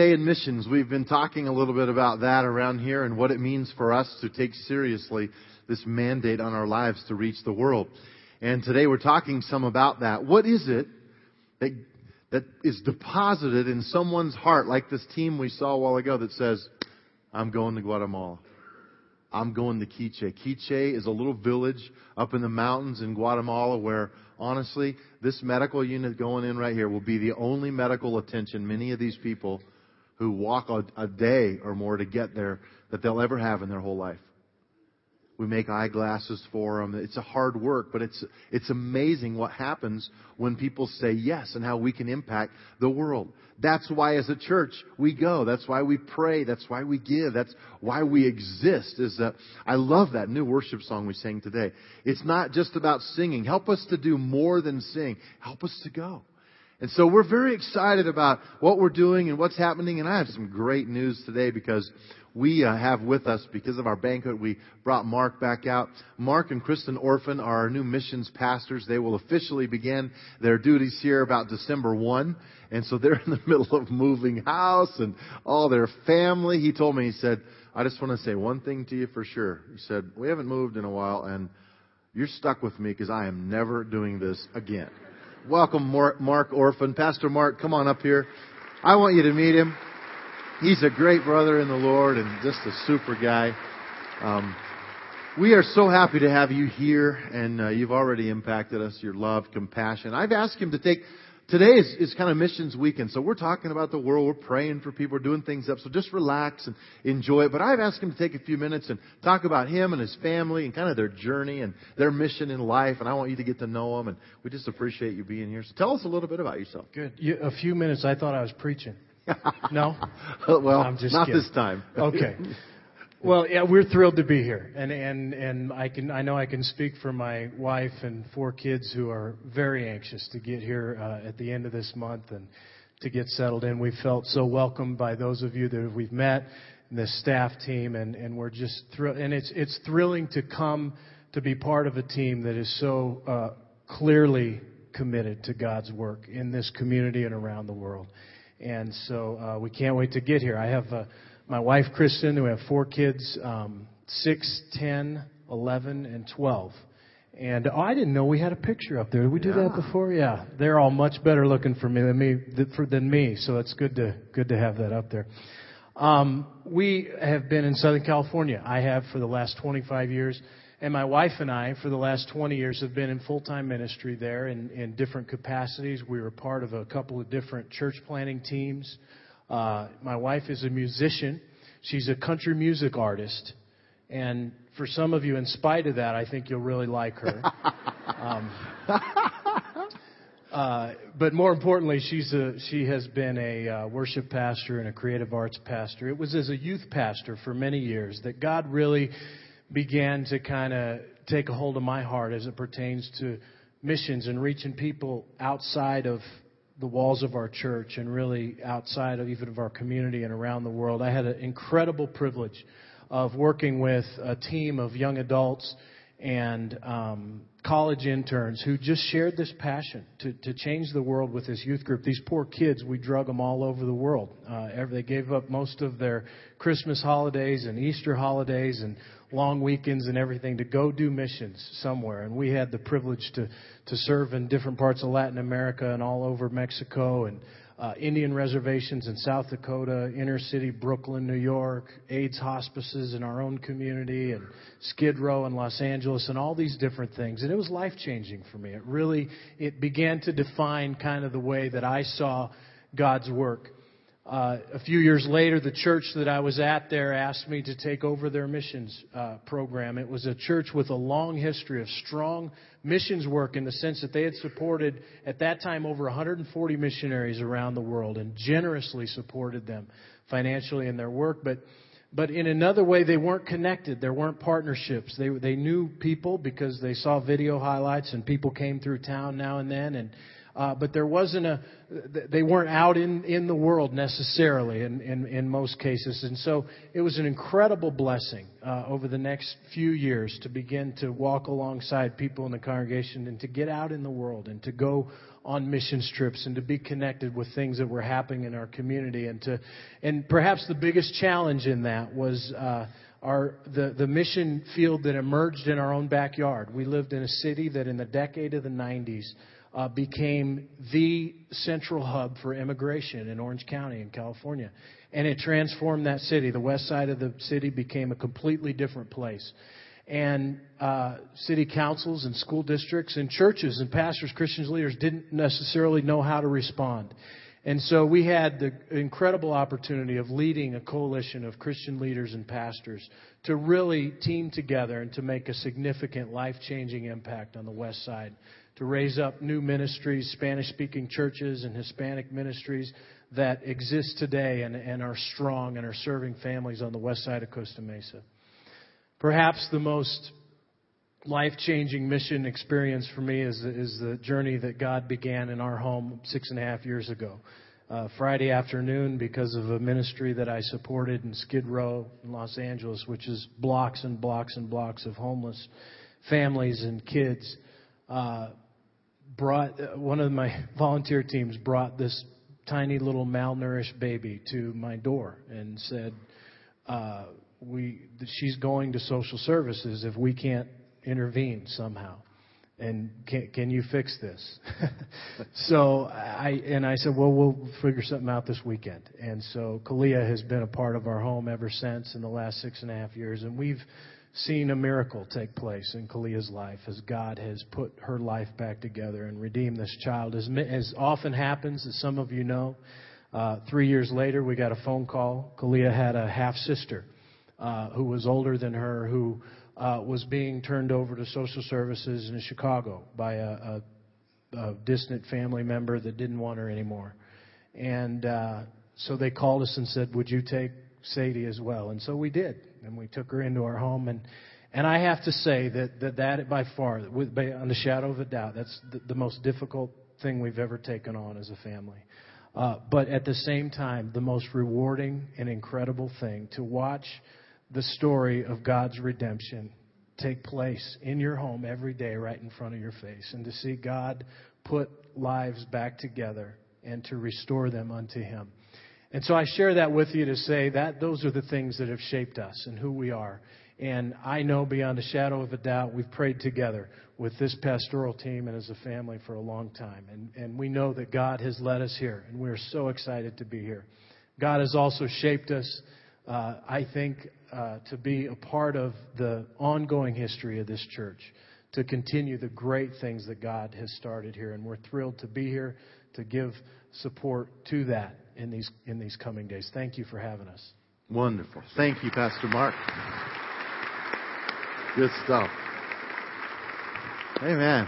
Day in missions, we've been talking a little bit about that around here and what it means for us to take seriously this mandate on our lives to reach the world. And today we're talking some about that. What is it that, that is deposited in someone's heart, like this team we saw a while ago that says, I'm going to Guatemala. I'm going to Quiche. Quiche is a little village up in the mountains in Guatemala where, honestly, this medical unit going in right here will be the only medical attention many of these people who walk a, a day or more to get there that they'll ever have in their whole life. We make eyeglasses for them. It's a hard work, but it's, it's amazing what happens when people say yes and how we can impact the world. That's why as a church we go. That's why we pray. That's why we give. That's why we exist is that I love that new worship song we sang today. It's not just about singing. Help us to do more than sing. Help us to go. And so we're very excited about what we're doing and what's happening. And I have some great news today because we uh, have with us because of our banquet. We brought Mark back out. Mark and Kristen Orphan are our new missions pastors. They will officially begin their duties here about December 1. And so they're in the middle of moving house and all their family. He told me, he said, I just want to say one thing to you for sure. He said, we haven't moved in a while and you're stuck with me because I am never doing this again. Welcome Mark Orphan. Pastor Mark, come on up here. I want you to meet him. He's a great brother in the Lord and just a super guy. Um, we are so happy to have you here, and uh, you've already impacted us. Your love, compassion. I've asked him to take. Today is, is kind of missions weekend, so we're talking about the world. We're praying for people. We're doing things up. So just relax and enjoy it. But I've asked him to take a few minutes and talk about him and his family and kind of their journey and their mission in life. And I want you to get to know him. And we just appreciate you being here. So tell us a little bit about yourself. Good. You, a few minutes. I thought I was preaching. No? well, I'm just not kidding. this time. okay. Well, yeah, we're thrilled to be here, and and and I can I know I can speak for my wife and four kids who are very anxious to get here uh, at the end of this month and to get settled in. We felt so welcomed by those of you that we've met, and the staff team, and and we're just thrilled. And it's it's thrilling to come to be part of a team that is so uh, clearly committed to God's work in this community and around the world. And so uh, we can't wait to get here. I have uh, my wife, Kristen, we have four kids um, 6, 10, 11, and 12. And oh, I didn't know we had a picture up there. Did we do yeah. that before? Yeah, they're all much better looking for me than me than me. So it's good to good to have that up there. Um, we have been in Southern California. I have for the last 25 years. And my wife and I, for the last 20 years, have been in full time ministry there in, in different capacities. We were part of a couple of different church planning teams. Uh, my wife is a musician, she's a country music artist. And for some of you, in spite of that, I think you'll really like her. Um, uh, but more importantly, she's a, she has been a uh, worship pastor and a creative arts pastor. It was as a youth pastor for many years that God really began to kind of take a hold of my heart as it pertains to missions and reaching people outside of the walls of our church and really outside of even of our community and around the world. I had an incredible privilege of working with a team of young adults and um, college interns who just shared this passion to, to change the world with this youth group. These poor kids, we drug them all over the world. Uh, they gave up most of their Christmas holidays and Easter holidays and long weekends and everything to go do missions somewhere. And we had the privilege to, to serve in different parts of Latin America and all over Mexico and uh, Indian reservations in South Dakota, inner city Brooklyn, New York, AIDS hospices in our own community, and Skid Row in Los Angeles, and all these different things. And it was life changing for me. It really it began to define kind of the way that I saw God's work. Uh, a few years later, the church that I was at there asked me to take over their missions uh, program. It was a church with a long history of strong missions work in the sense that they had supported, at that time, over 140 missionaries around the world and generously supported them financially in their work. But, but in another way, they weren't connected. There weren't partnerships. They, they knew people because they saw video highlights and people came through town now and then. And Uh, but there wasn't a, they weren't out in, in the world necessarily in, in, in most cases. And so it was an incredible blessing uh, over the next few years to begin to walk alongside people in the congregation and to get out in the world and to go on missions trips and to be connected with things that were happening in our community and to, and perhaps the biggest challenge in that was, uh, our, the, the mission field that emerged in our own backyard. We lived in a city that in the decade of the 90s uh, became the central hub for immigration in Orange County in California. And it transformed that city. The west side of the city became a completely different place. And uh, city councils and school districts and churches and pastors, Christian leaders didn't necessarily know how to respond. And so we had the incredible opportunity of leading a coalition of Christian leaders and pastors to really team together and to make a significant life changing impact on the West Side to raise up new ministries, Spanish speaking churches and Hispanic ministries that exist today and, and are strong and are serving families on the west side of Costa Mesa. Perhaps the most life changing mission experience for me is, is the journey that God began in our home six and a half years ago. Uh, Friday afternoon, because of a ministry that I supported in Skid Row in Los Angeles, which is blocks and blocks and blocks of homeless families and kids. Uh, brought uh, one of my volunteer teams brought this tiny little malnourished baby to my door and said, uh, "We she's going to social services if we can't intervene somehow." And can, can you fix this? so I and I said, well, we'll figure something out this weekend. And so Kalia has been a part of our home ever since in the last six and a half years, and we've seen a miracle take place in Kalia's life as God has put her life back together and redeemed this child. As, as often happens, as some of you know, uh, three years later, we got a phone call. Kalia had a half sister uh, who was older than her, who uh, was being turned over to social services in Chicago by a, a, a distant family member that didn't want her anymore. And uh, so they called us and said, Would you take Sadie as well? And so we did and we took her into our home and and I have to say that that, that by far, with, on the shadow of a doubt, that's the, the most difficult thing we've ever taken on as a family. Uh, but at the same time, the most rewarding and incredible thing to watch the story of God's redemption take place in your home every day right in front of your face and to see God put lives back together and to restore them unto Him. And so I share that with you to say that those are the things that have shaped us and who we are. And I know beyond a shadow of a doubt we've prayed together with this pastoral team and as a family for a long time. And, and we know that God has led us here, and we're so excited to be here. God has also shaped us, uh, I think, uh, to be a part of the ongoing history of this church, to continue the great things that God has started here. And we're thrilled to be here to give support to that in these, in these coming days. Thank you for having us. Wonderful. Thank you, Pastor Mark. Good stuff. Amen.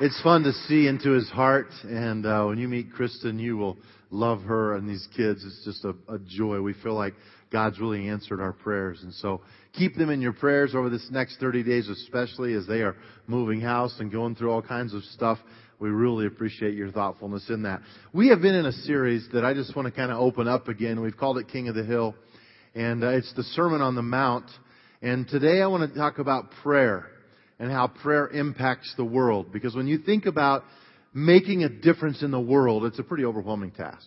It's fun to see into his heart, and uh, when you meet Kristen, you will love her and these kids. It's just a, a joy. We feel like God's really answered our prayers, and so keep them in your prayers over this next 30 days, especially as they are moving house and going through all kinds of stuff. We really appreciate your thoughtfulness in that. We have been in a series that I just want to kind of open up again. We've called it King of the Hill, and uh, it's the Sermon on the Mount. And today I want to talk about prayer and how prayer impacts the world. Because when you think about making a difference in the world, it's a pretty overwhelming task.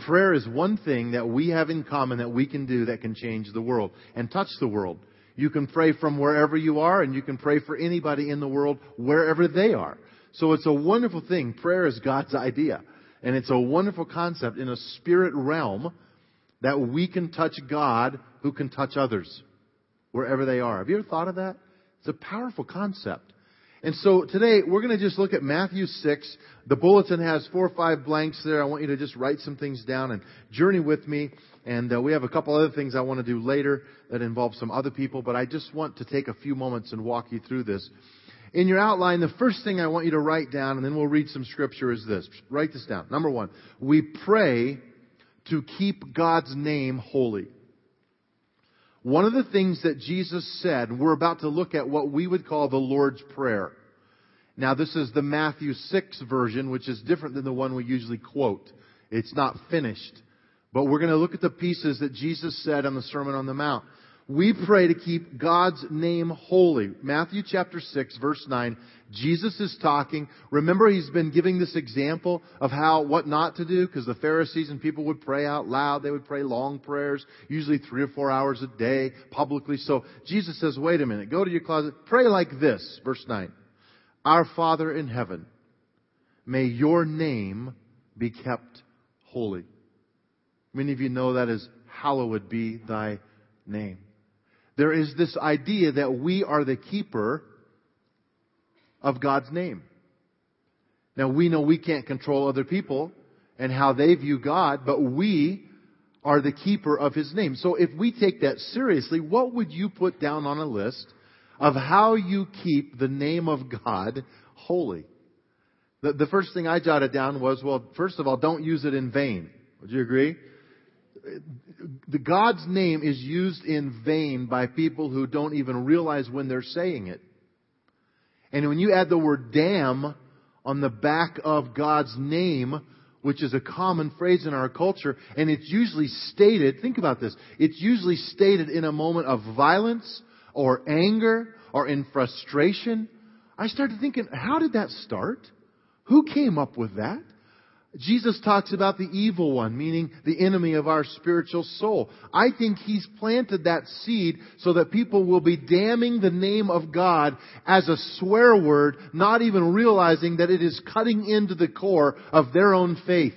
Prayer is one thing that we have in common that we can do that can change the world and touch the world. You can pray from wherever you are and you can pray for anybody in the world wherever they are. So it's a wonderful thing. Prayer is God's idea. And it's a wonderful concept in a spirit realm that we can touch God who can touch others wherever they are. Have you ever thought of that? It's a powerful concept. And so today we're going to just look at Matthew 6. The bulletin has four or five blanks there. I want you to just write some things down and journey with me. And uh, we have a couple other things I want to do later that involve some other people, but I just want to take a few moments and walk you through this. In your outline, the first thing I want you to write down, and then we'll read some scripture, is this. Write this down. Number one, we pray to keep God's name holy. One of the things that Jesus said, we're about to look at what we would call the Lord's Prayer. Now this is the Matthew 6 version, which is different than the one we usually quote. It's not finished. But we're going to look at the pieces that Jesus said on the Sermon on the Mount. We pray to keep God's name holy. Matthew chapter 6 verse 9. Jesus is talking. Remember he's been giving this example of how, what not to do, because the Pharisees and people would pray out loud. They would pray long prayers, usually three or four hours a day, publicly. So Jesus says, wait a minute, go to your closet, pray like this, verse 9. Our Father in heaven, may your name be kept holy. Many of you know that is hallowed be thy name. There is this idea that we are the keeper of God's name. Now we know we can't control other people and how they view God, but we are the keeper of His name. So if we take that seriously, what would you put down on a list of how you keep the name of God holy? The, the first thing I jotted down was, well, first of all, don't use it in vain. Would you agree? The God's name is used in vain by people who don't even realize when they're saying it. And when you add the word damn on the back of God's name, which is a common phrase in our culture, and it's usually stated, think about this, it's usually stated in a moment of violence or anger or in frustration. I started thinking, how did that start? Who came up with that? Jesus talks about the evil one, meaning the enemy of our spiritual soul. I think he's planted that seed so that people will be damning the name of God as a swear word, not even realizing that it is cutting into the core of their own faith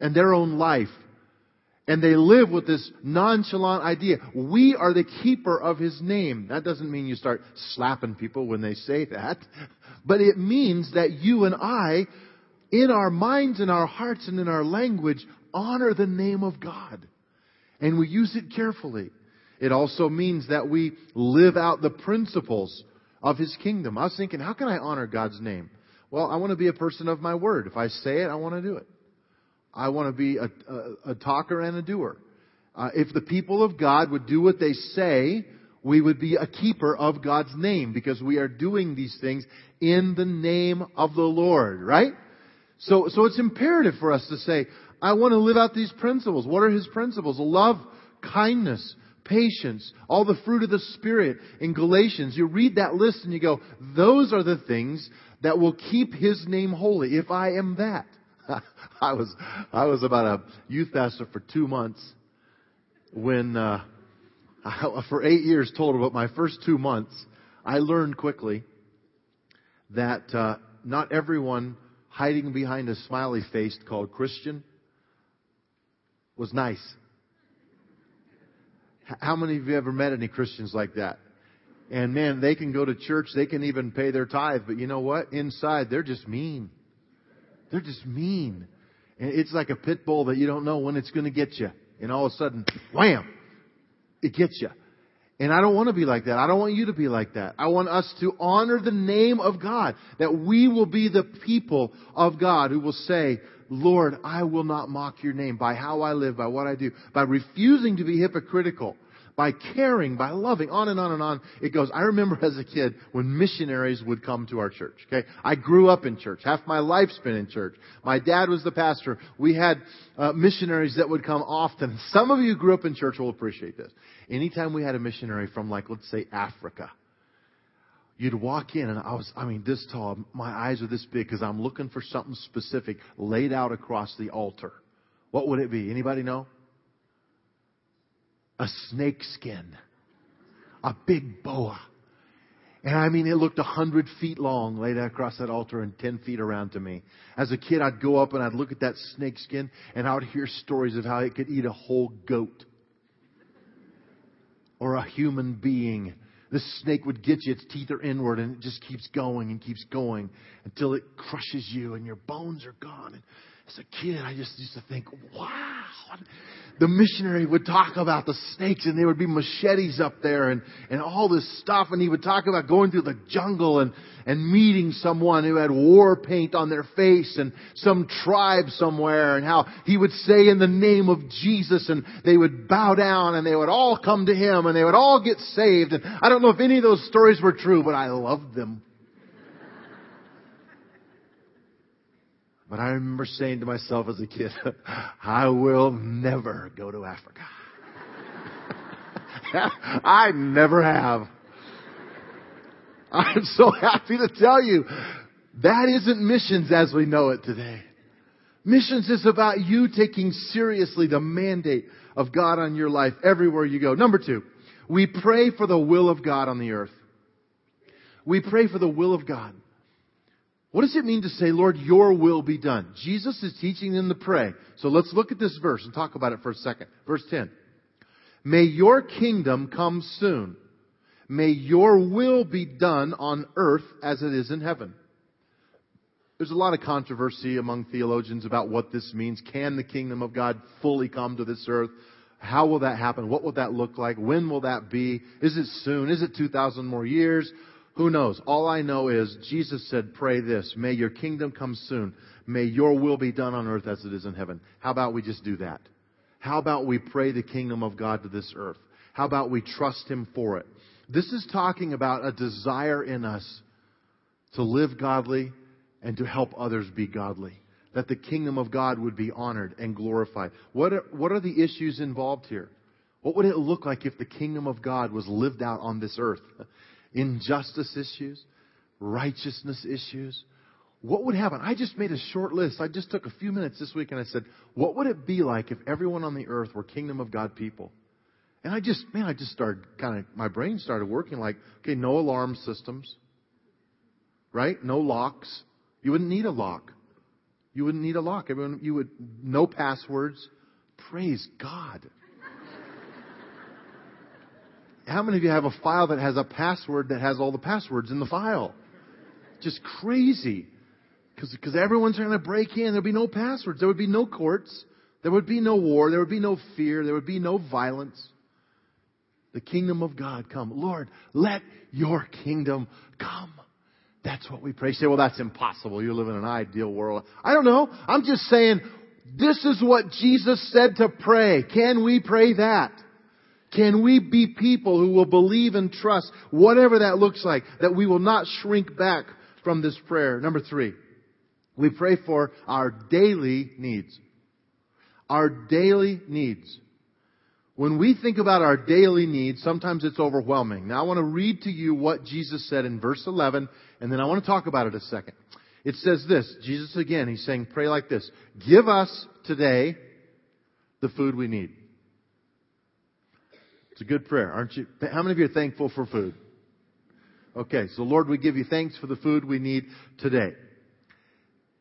and their own life. And they live with this nonchalant idea. We are the keeper of His name. That doesn't mean you start slapping people when they say that. But it means that you and I in our minds, in our hearts, and in our language, honor the name of God. And we use it carefully. It also means that we live out the principles of His kingdom. I was thinking, how can I honor God's name? Well, I want to be a person of my word. If I say it, I want to do it. I want to be a, a, a talker and a doer. Uh, if the people of God would do what they say, we would be a keeper of God's name because we are doing these things in the name of the Lord, right? So, so it's imperative for us to say, I want to live out these principles. What are his principles? Love, kindness, patience, all the fruit of the Spirit in Galatians. You read that list and you go, those are the things that will keep his name holy if I am that. I was, I was about a youth pastor for two months when, uh, I, for eight years total, but my first two months, I learned quickly that, uh, not everyone hiding behind a smiley face called Christian was nice. How many of you ever met any Christians like that? And man, they can go to church, they can even pay their tithe, but you know what? Inside, they're just mean. They're just mean. And it's like a pit bull that you don't know when it's going to get you. And all of a sudden, wham! It gets you. And I don't want to be like that. I don't want you to be like that. I want us to honor the name of God. That we will be the people of God who will say, Lord, I will not mock your name by how I live, by what I do, by refusing to be hypocritical, by caring, by loving, on and on and on. It goes. I remember as a kid when missionaries would come to our church. Okay, I grew up in church. Half my life's been in church. My dad was the pastor. We had uh, missionaries that would come often. Some of you grew up in church will appreciate this. Anytime we had a missionary from like let's say Africa, you'd walk in and I was, I mean, this tall. My eyes are this big because I'm looking for something specific laid out across the altar. What would it be? Anybody know? A snake skin, a big boa. And I mean, it looked a hundred feet long laid across that altar and ten feet around to me. As a kid, I'd go up and I'd look at that snake skin and I would hear stories of how it could eat a whole goat or a human being. This snake would get you, its teeth are inward and it just keeps going and keeps going until it crushes you and your bones are gone. And as a kid, I just used to think, wow, the missionary would talk about the snakes and there would be machetes up there and, and all this stuff. And he would talk about going through the jungle and, and meeting someone who had war paint on their face and some tribe somewhere and how he would say in the name of Jesus and they would bow down and they would all come to him and they would all get saved. And I don't know if any of those stories were true, but I loved them. But I remember saying to myself as a kid, I will never go to Africa. I never have. I'm so happy to tell you that isn't missions as we know it today. Missions is about you taking seriously the mandate of God on your life everywhere you go. Number two, we pray for the will of God on the earth. We pray for the will of God. What does it mean to say, Lord, your will be done? Jesus is teaching them to pray. So let's look at this verse and talk about it for a second. Verse 10. May your kingdom come soon. May your will be done on earth as it is in heaven. There's a lot of controversy among theologians about what this means. Can the kingdom of God fully come to this earth? How will that happen? What will that look like? When will that be? Is it soon? Is it 2,000 more years? Who knows? All I know is Jesus said, pray this. May your kingdom come soon. May your will be done on earth as it is in heaven. How about we just do that? How about we pray the kingdom of God to this earth? How about we trust Him for it? This is talking about a desire in us to live godly and to help others be godly. That the kingdom of God would be honored and glorified. What are, what are the issues involved here? What would it look like if the kingdom of God was lived out on this earth? Injustice issues, righteousness issues. What would happen? I just made a short list. I just took a few minutes this week and I said, what would it be like if everyone on the earth were kingdom of God people? And I just, man, I just started kind of, my brain started working like, okay, no alarm systems, right? No locks. You wouldn't need a lock. You wouldn't need a lock. Everyone, you would, no passwords. Praise God. How many of you have a file that has a password that has all the passwords in the file? Just crazy. Because everyone's trying to break in. There'd be no passwords. There would be no courts. There would be no war. There would be no fear. There would be no violence. The kingdom of God come. Lord, let your kingdom come. That's what we pray. You say, well, that's impossible. You live in an ideal world. I don't know. I'm just saying, this is what Jesus said to pray. Can we pray that? Can we be people who will believe and trust, whatever that looks like, that we will not shrink back from this prayer? Number three, we pray for our daily needs. Our daily needs. When we think about our daily needs, sometimes it's overwhelming. Now I want to read to you what Jesus said in verse 11, and then I want to talk about it a second. It says this, Jesus again, he's saying, pray like this. Give us today the food we need. It's a good prayer, aren't you? How many of you are thankful for food? Okay, so Lord, we give you thanks for the food we need today.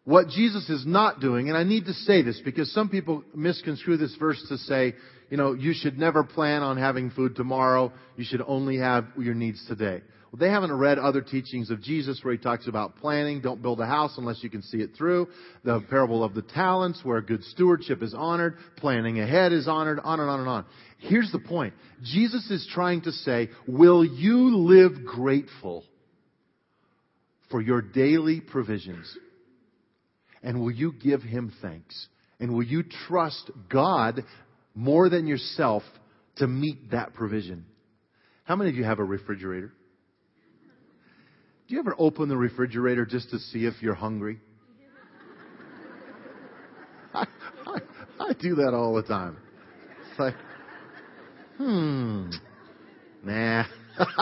What Jesus is not doing, and I need to say this because some people misconstrue this verse to say, you know, you should never plan on having food tomorrow. You should only have your needs today. Well, they haven't read other teachings of Jesus where he talks about planning. Don't build a house unless you can see it through. The parable of the talents where good stewardship is honored. Planning ahead is honored. On and on and on. Here's the point. Jesus is trying to say, will you live grateful for your daily provisions? And will you give Him thanks? And will you trust God more than yourself to meet that provision? How many of you have a refrigerator? Do you ever open the refrigerator just to see if you're hungry? I, I, I do that all the time. It's like, hmm, nah.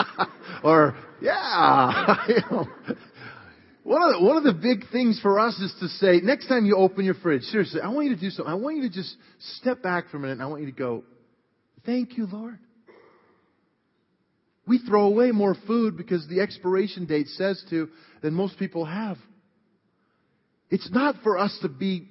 or, yeah. one, of the, one of the big things for us is to say, next time you open your fridge, seriously, I want you to do something. I want you to just step back for a minute and I want you to go, thank you, Lord. We throw away more food because the expiration date says to than most people have. It's not for us to be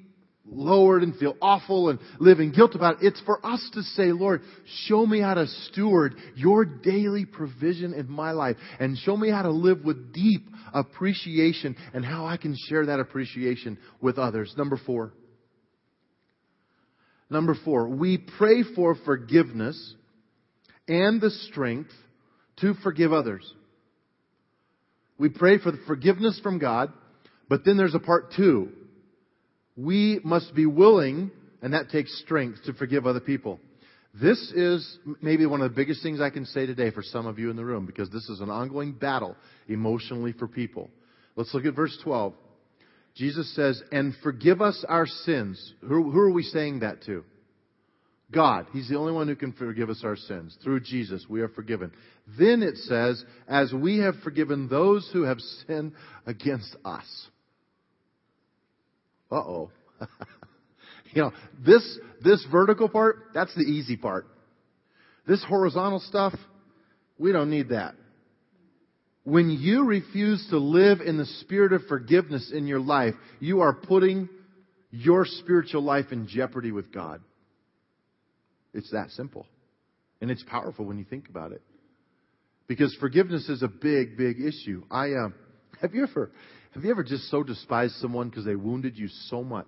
lowered and feel awful and live in guilt about it. It's for us to say, Lord, show me how to steward your daily provision in my life and show me how to live with deep appreciation and how I can share that appreciation with others. Number four. Number four, we pray for forgiveness and the strength to forgive others. We pray for the forgiveness from God, but then there's a part two we must be willing, and that takes strength, to forgive other people. This is maybe one of the biggest things I can say today for some of you in the room because this is an ongoing battle emotionally for people. Let's look at verse 12. Jesus says, and forgive us our sins. Who, who are we saying that to? God. He's the only one who can forgive us our sins. Through Jesus, we are forgiven. Then it says, as we have forgiven those who have sinned against us. Uh oh. you know, this, this vertical part, that's the easy part. This horizontal stuff, we don't need that. When you refuse to live in the spirit of forgiveness in your life, you are putting your spiritual life in jeopardy with God. It's that simple. And it's powerful when you think about it. Because forgiveness is a big, big issue. I, uh, have you ever, have you ever just so despised someone because they wounded you so much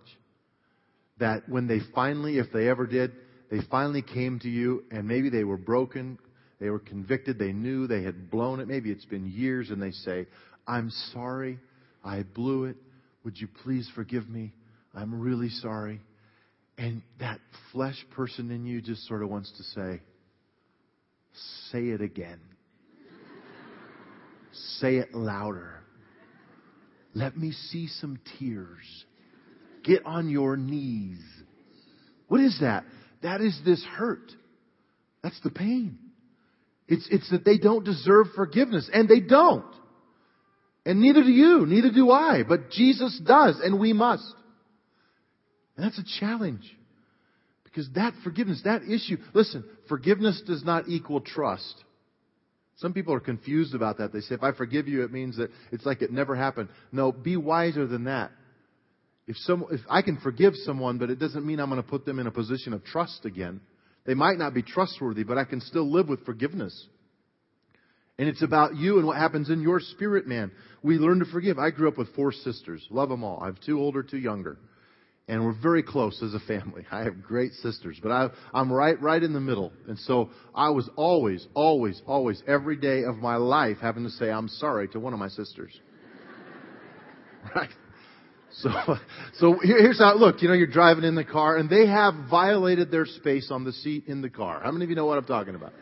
that when they finally, if they ever did, they finally came to you and maybe they were broken, they were convicted, they knew they had blown it, maybe it's been years and they say, I'm sorry, I blew it, would you please forgive me? I'm really sorry. And that flesh person in you just sort of wants to say, say it again. say it louder. Let me see some tears. Get on your knees. What is that? That is this hurt. That's the pain. It's, it's that they don't deserve forgiveness, and they don't. And neither do you, neither do I, but Jesus does, and we must. And that's a challenge. Because that forgiveness, that issue, listen, forgiveness does not equal trust. Some people are confused about that. They say, if I forgive you, it means that it's like it never happened. No, be wiser than that. If some, if I can forgive someone, but it doesn't mean I'm going to put them in a position of trust again. They might not be trustworthy, but I can still live with forgiveness. And it's about you and what happens in your spirit, man. We learn to forgive. I grew up with four sisters. Love them all. I have two older, two younger and we're very close as a family. I have great sisters, but I, I'm right, right in the middle. And so I was always, always, always, every day of my life having to say I'm sorry to one of my sisters. right? So, so here's how it looked. You know, you're driving in the car and they have violated their space on the seat in the car. How many of you know what I'm talking about?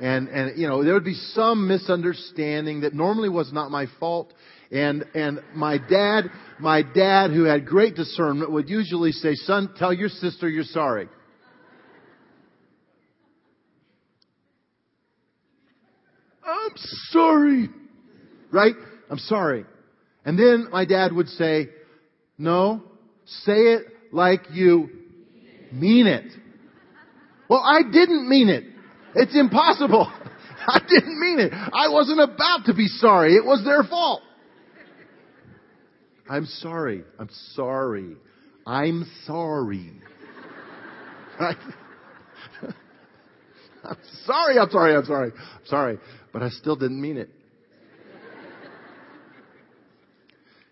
And, and, you know, there would be some misunderstanding that normally was not my fault. And, and my dad, my dad, who had great discernment, would usually say, son, tell your sister you're sorry. I'm sorry. Right? I'm sorry. And then my dad would say, no, say it like you mean it. Well, I didn't mean it. It's impossible. I didn't mean it. I wasn't about to be sorry. It was their fault. I'm sorry. I'm sorry. I'm sorry. I'm sorry, I'm sorry, I'm sorry. I'm sorry. But I still didn't mean it.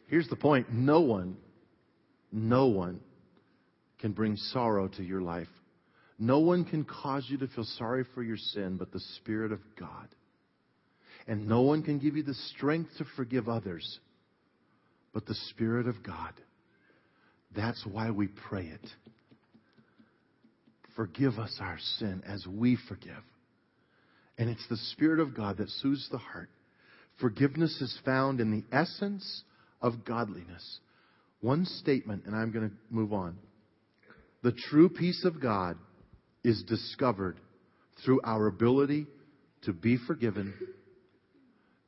Here's the point. No one, no one can bring sorrow to your life. No one can cause you to feel sorry for your sin but the Spirit of God. And no one can give you the strength to forgive others but the Spirit of God. That's why we pray it. Forgive us our sin as we forgive. And it's the Spirit of God that soothes the heart. Forgiveness is found in the essence of godliness. One statement, and I'm going to move on. The true peace of God is discovered through our ability to be forgiven,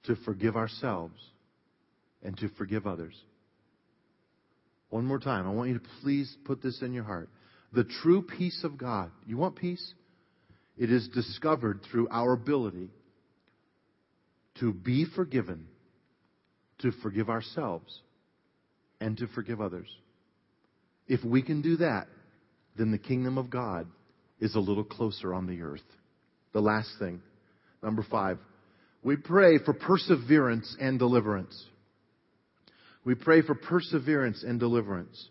to forgive ourselves, and to forgive others. One more time. I want you to please put this in your heart. The true peace of God. You want peace? It is discovered through our ability to be forgiven, to forgive ourselves, and to forgive others. If we can do that, then the kingdom of God is a little closer on the earth. The last thing, number five, we pray for perseverance and deliverance. We pray for perseverance and deliverance.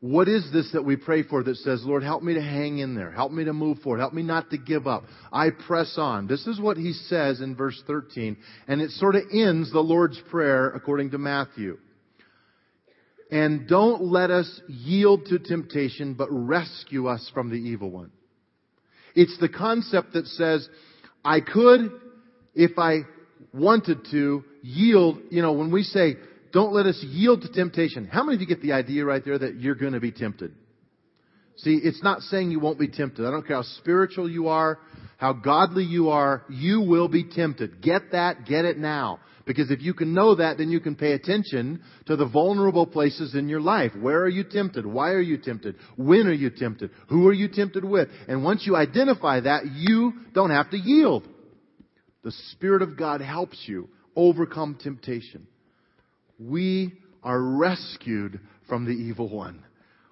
What is this that we pray for that says, Lord, help me to hang in there. Help me to move forward. Help me not to give up. I press on. This is what he says in verse 13. And it sort of ends the Lord's Prayer according to Matthew. And don't let us yield to temptation, but rescue us from the evil one. It's the concept that says, I could, if I wanted to, yield, you know, when we say, don't let us yield to temptation. How many of you get the idea right there that you're going to be tempted? See, it's not saying you won't be tempted. I don't care how spiritual you are, how godly you are, you will be tempted. Get that, get it now. Because if you can know that, then you can pay attention to the vulnerable places in your life. Where are you tempted? Why are you tempted? When are you tempted? Who are you tempted with? And once you identify that, you don't have to yield. The Spirit of God helps you overcome temptation. We are rescued from the evil one.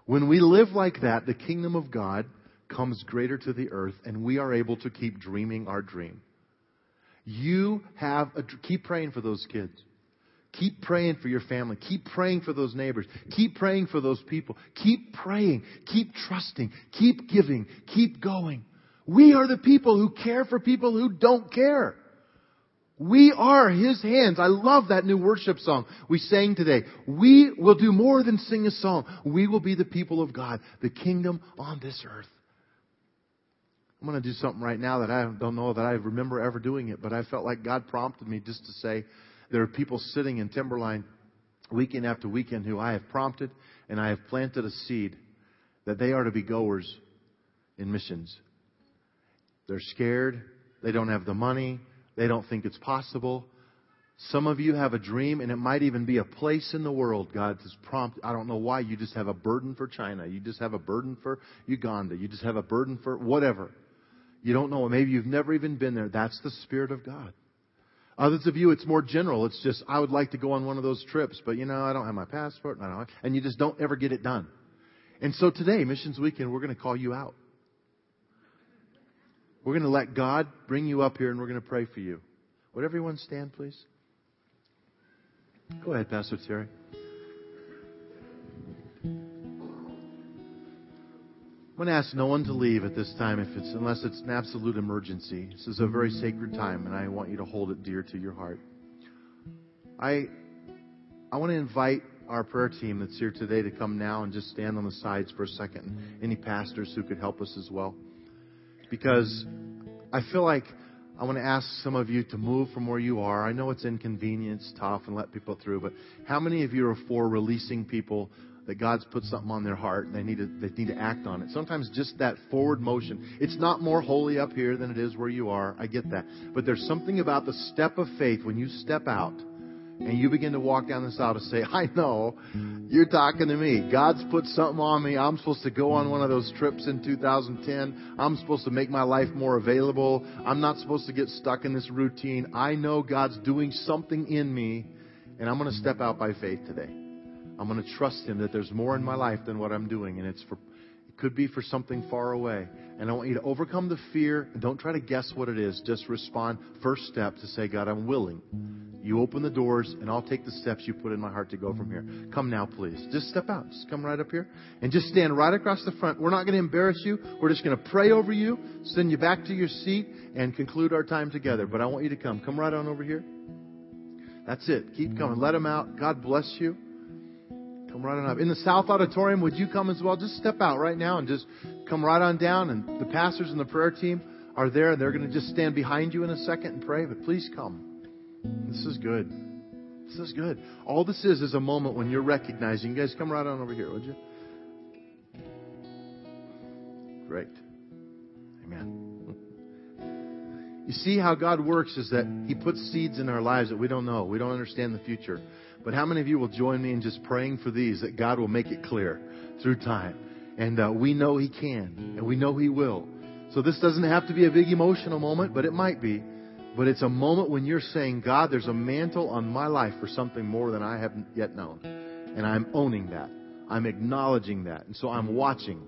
When we live like that, the kingdom of God comes greater to the earth and we are able to keep dreaming our dream. You have a, keep praying for those kids. Keep praying for your family. Keep praying for those neighbors. Keep praying for those people. Keep praying. Keep trusting. Keep giving. Keep going. We are the people who care for people who don't care. We are His hands. I love that new worship song we sang today. We will do more than sing a song. We will be the people of God, the kingdom on this earth. I'm going to do something right now that I don't know that I remember ever doing it, but I felt like God prompted me just to say there are people sitting in Timberline weekend after weekend who I have prompted and I have planted a seed that they are to be goers in missions. They're scared. They don't have the money. They don't think it's possible. Some of you have a dream, and it might even be a place in the world God has prompted. I don't know why. You just have a burden for China. You just have a burden for Uganda. You just have a burden for whatever. You don't know. Maybe you've never even been there. That's the Spirit of God. Others of you, it's more general. It's just, I would like to go on one of those trips, but you know, I don't have my passport, and, and you just don't ever get it done. And so today, Missions Weekend, we're going to call you out. We're going to let God bring you up here and we're going to pray for you. Would everyone stand, please? Go ahead, Pastor Terry. I'm going to ask no one to leave at this time if it's unless it's an absolute emergency. This is a very sacred time, and I want you to hold it dear to your heart. I I want to invite our prayer team that's here today to come now and just stand on the sides for a second. Any pastors who could help us as well, because I feel like I want to ask some of you to move from where you are. I know it's inconvenient, it's tough, and let people through, but how many of you are for releasing people that God's put something on their heart and they need to they need to act on it. Sometimes just that forward motion. It's not more holy up here than it is where you are. I get that. But there's something about the step of faith when you step out and you begin to walk down this aisle to say, I know you're talking to me. God's put something on me. I'm supposed to go on one of those trips in 2010. I'm supposed to make my life more available. I'm not supposed to get stuck in this routine. I know God's doing something in me, and I'm going to step out by faith today. I'm going to trust Him that there's more in my life than what I'm doing, and it's for could be for something far away. And I want you to overcome the fear and don't try to guess what it is. Just respond. First step to say, God, I'm willing. You open the doors, and I'll take the steps you put in my heart to go from here. Come now, please. Just step out. Just come right up here. And just stand right across the front. We're not going to embarrass you. We're just going to pray over you, send you back to your seat, and conclude our time together. But I want you to come. Come right on over here. That's it. Keep coming. Let them out. God bless you. Come right on up. In the South Auditorium, would you come as well? Just step out right now and just come right on down. And the pastors and the prayer team are there. They're going to just stand behind you in a second and pray. But please come. This is good. This is good. All this is is a moment when you're recognizing. You guys come right on over here, would you? Great. Amen. You see how God works is that He puts seeds in our lives that we don't know. We don't understand the future. But how many of you will join me in just praying for these that God will make it clear through time? And uh, we know He can, and we know He will. So this doesn't have to be a big emotional moment, but it might be. But it's a moment when you're saying, God, there's a mantle on my life for something more than I haven't yet known. And I'm owning that. I'm acknowledging that. And so I'm watching.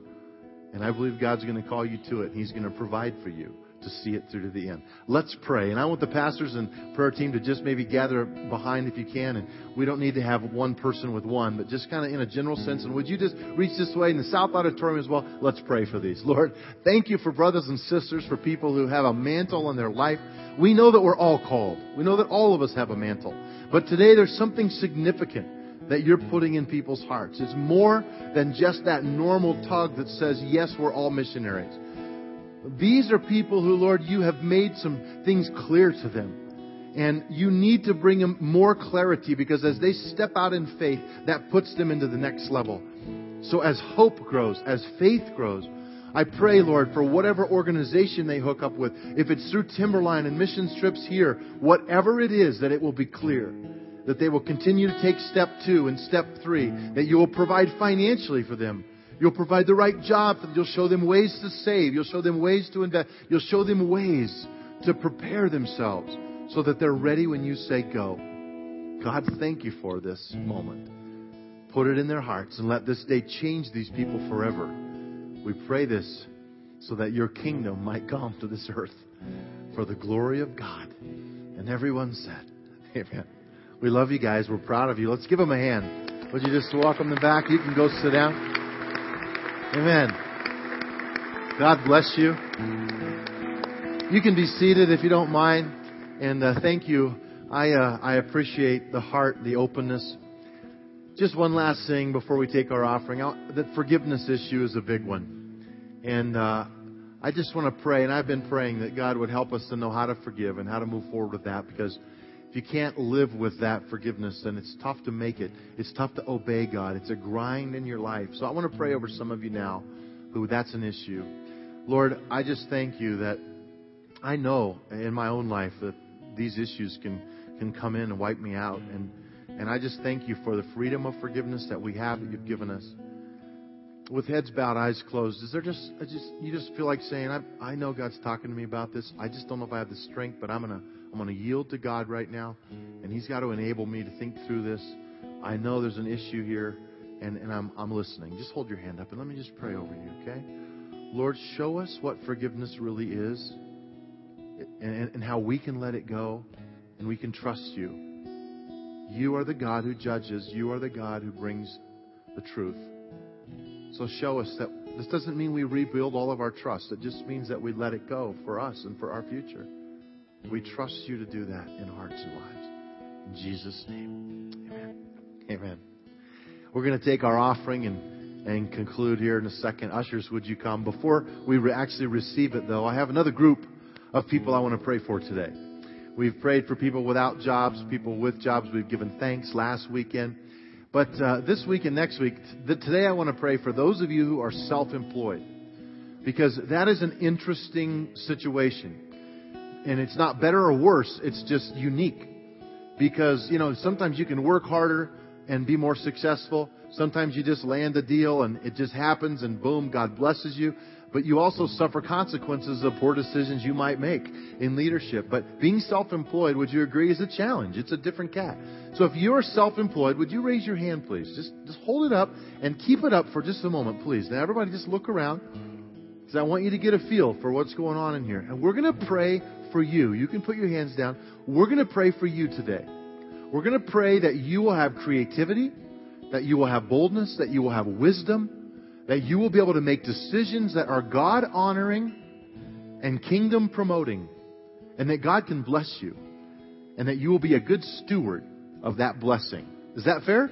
And I believe God's going to call you to it. He's going to provide for you to see it through to the end. Let's pray. And I want the pastors and prayer team to just maybe gather behind if you can. And we don't need to have one person with one, but just kind of in a general sense. And would you just reach this way in the South Auditorium as well? Let's pray for these. Lord, thank you for brothers and sisters, for people who have a mantle in their life. We know that we're all called. We know that all of us have a mantle. But today there's something significant that you're putting in people's hearts. It's more than just that normal tug that says, yes, we're all missionaries. These are people who, Lord, you have made some things clear to them. And you need to bring them more clarity because as they step out in faith, that puts them into the next level. So as hope grows, as faith grows, I pray, Lord, for whatever organization they hook up with, if it's through Timberline and mission trips here, whatever it is, that it will be clear. That they will continue to take step two and step three. That you will provide financially for them. You'll provide the right job. for them. You'll show them ways to save. You'll show them ways to invest. You'll show them ways to prepare themselves so that they're ready when you say go. God, thank you for this moment. Put it in their hearts and let this day change these people forever. We pray this so that your kingdom might come to this earth for the glory of God. And everyone said, Amen. We love you guys. We're proud of you. Let's give them a hand. Would you just welcome them back? You can go sit down. Amen. God bless you. You can be seated if you don't mind. And uh, thank you. I, uh, I appreciate the heart, the openness. Just one last thing before we take our offering. The forgiveness issue is a big one. And uh, I just want to pray, and I've been praying that God would help us to know how to forgive and how to move forward with that because if you can't live with that forgiveness, then it's tough to make it. It's tough to obey God. It's a grind in your life. So I want to pray over some of you now who that's an issue. Lord, I just thank you that I know in my own life that these issues can, can come in and wipe me out. And and I just thank you for the freedom of forgiveness that we have that you've given us. With heads bowed, eyes closed, is there just, I just you just feel like saying, I, I know God's talking to me about this. I just don't know if I have the strength, but I'm gonna I'm gonna yield to God right now, and He's got to enable me to think through this. I know there's an issue here, and, and I'm I'm listening. Just hold your hand up and let me just pray over you, okay? Lord, show us what forgiveness really is, and, and how we can let it go, and we can trust you. You are the God who judges. You are the God who brings the truth. So show us that this doesn't mean we rebuild all of our trust. It just means that we let it go for us and for our future. We trust you to do that in hearts and lives. In Jesus' name. Amen. Amen. We're going to take our offering and, and conclude here in a second. Ushers, would you come? Before we re- actually receive it, though, I have another group of people I want to pray for today. We've prayed for people without jobs, people with jobs. We've given thanks last weekend. But uh, this week and next week, today I want to pray for those of you who are self employed. Because that is an interesting situation. And it's not better or worse, it's just unique. Because, you know, sometimes you can work harder and be more successful. Sometimes you just land a deal and it just happens and boom, God blesses you but you also suffer consequences of poor decisions you might make in leadership. But being self-employed, would you agree, is a challenge. It's a different cat. So if you're self-employed, would you raise your hand, please? Just, just hold it up and keep it up for just a moment, please. Now everybody just look around because I want you to get a feel for what's going on in here. And we're going to pray for you. You can put your hands down. We're going to pray for you today. We're going to pray that you will have creativity, that you will have boldness, that you will have wisdom, that you will be able to make decisions that are God honoring and kingdom promoting, and that God can bless you, and that you will be a good steward of that blessing. Is that fair?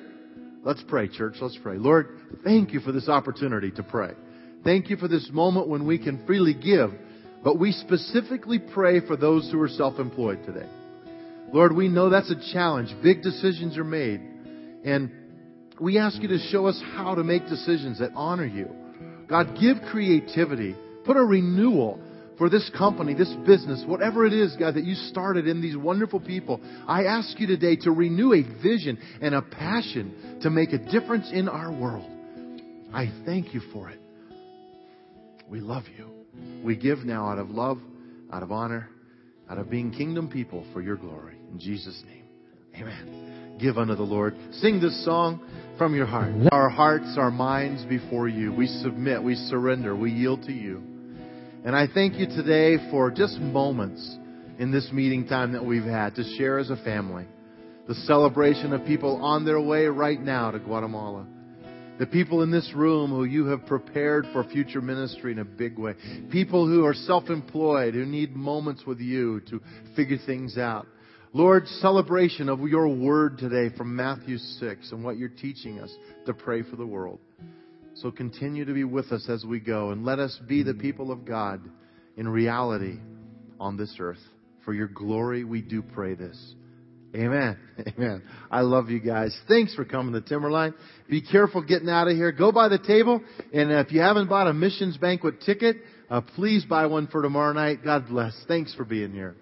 Let's pray, church. Let's pray. Lord, thank you for this opportunity to pray. Thank you for this moment when we can freely give, but we specifically pray for those who are self employed today. Lord, we know that's a challenge. Big decisions are made. And we ask you to show us how to make decisions that honor you. God, give creativity. Put a renewal for this company, this business, whatever it is, God, that you started in these wonderful people. I ask you today to renew a vision and a passion to make a difference in our world. I thank you for it. We love you. We give now out of love, out of honor, out of being kingdom people for your glory. In Jesus' name. Amen. Give unto the Lord. Sing this song from your heart. Our hearts, our minds before you. We submit, we surrender, we yield to you. And I thank you today for just moments in this meeting time that we've had to share as a family. The celebration of people on their way right now to Guatemala. The people in this room who you have prepared for future ministry in a big way. People who are self-employed, who need moments with you to figure things out. Lord, celebration of your word today from Matthew 6 and what you're teaching us to pray for the world. So continue to be with us as we go and let us be the people of God in reality on this earth. For your glory, we do pray this. Amen. Amen. I love you guys. Thanks for coming to Timberline. Be careful getting out of here. Go by the table. And if you haven't bought a missions banquet ticket, uh, please buy one for tomorrow night. God bless. Thanks for being here.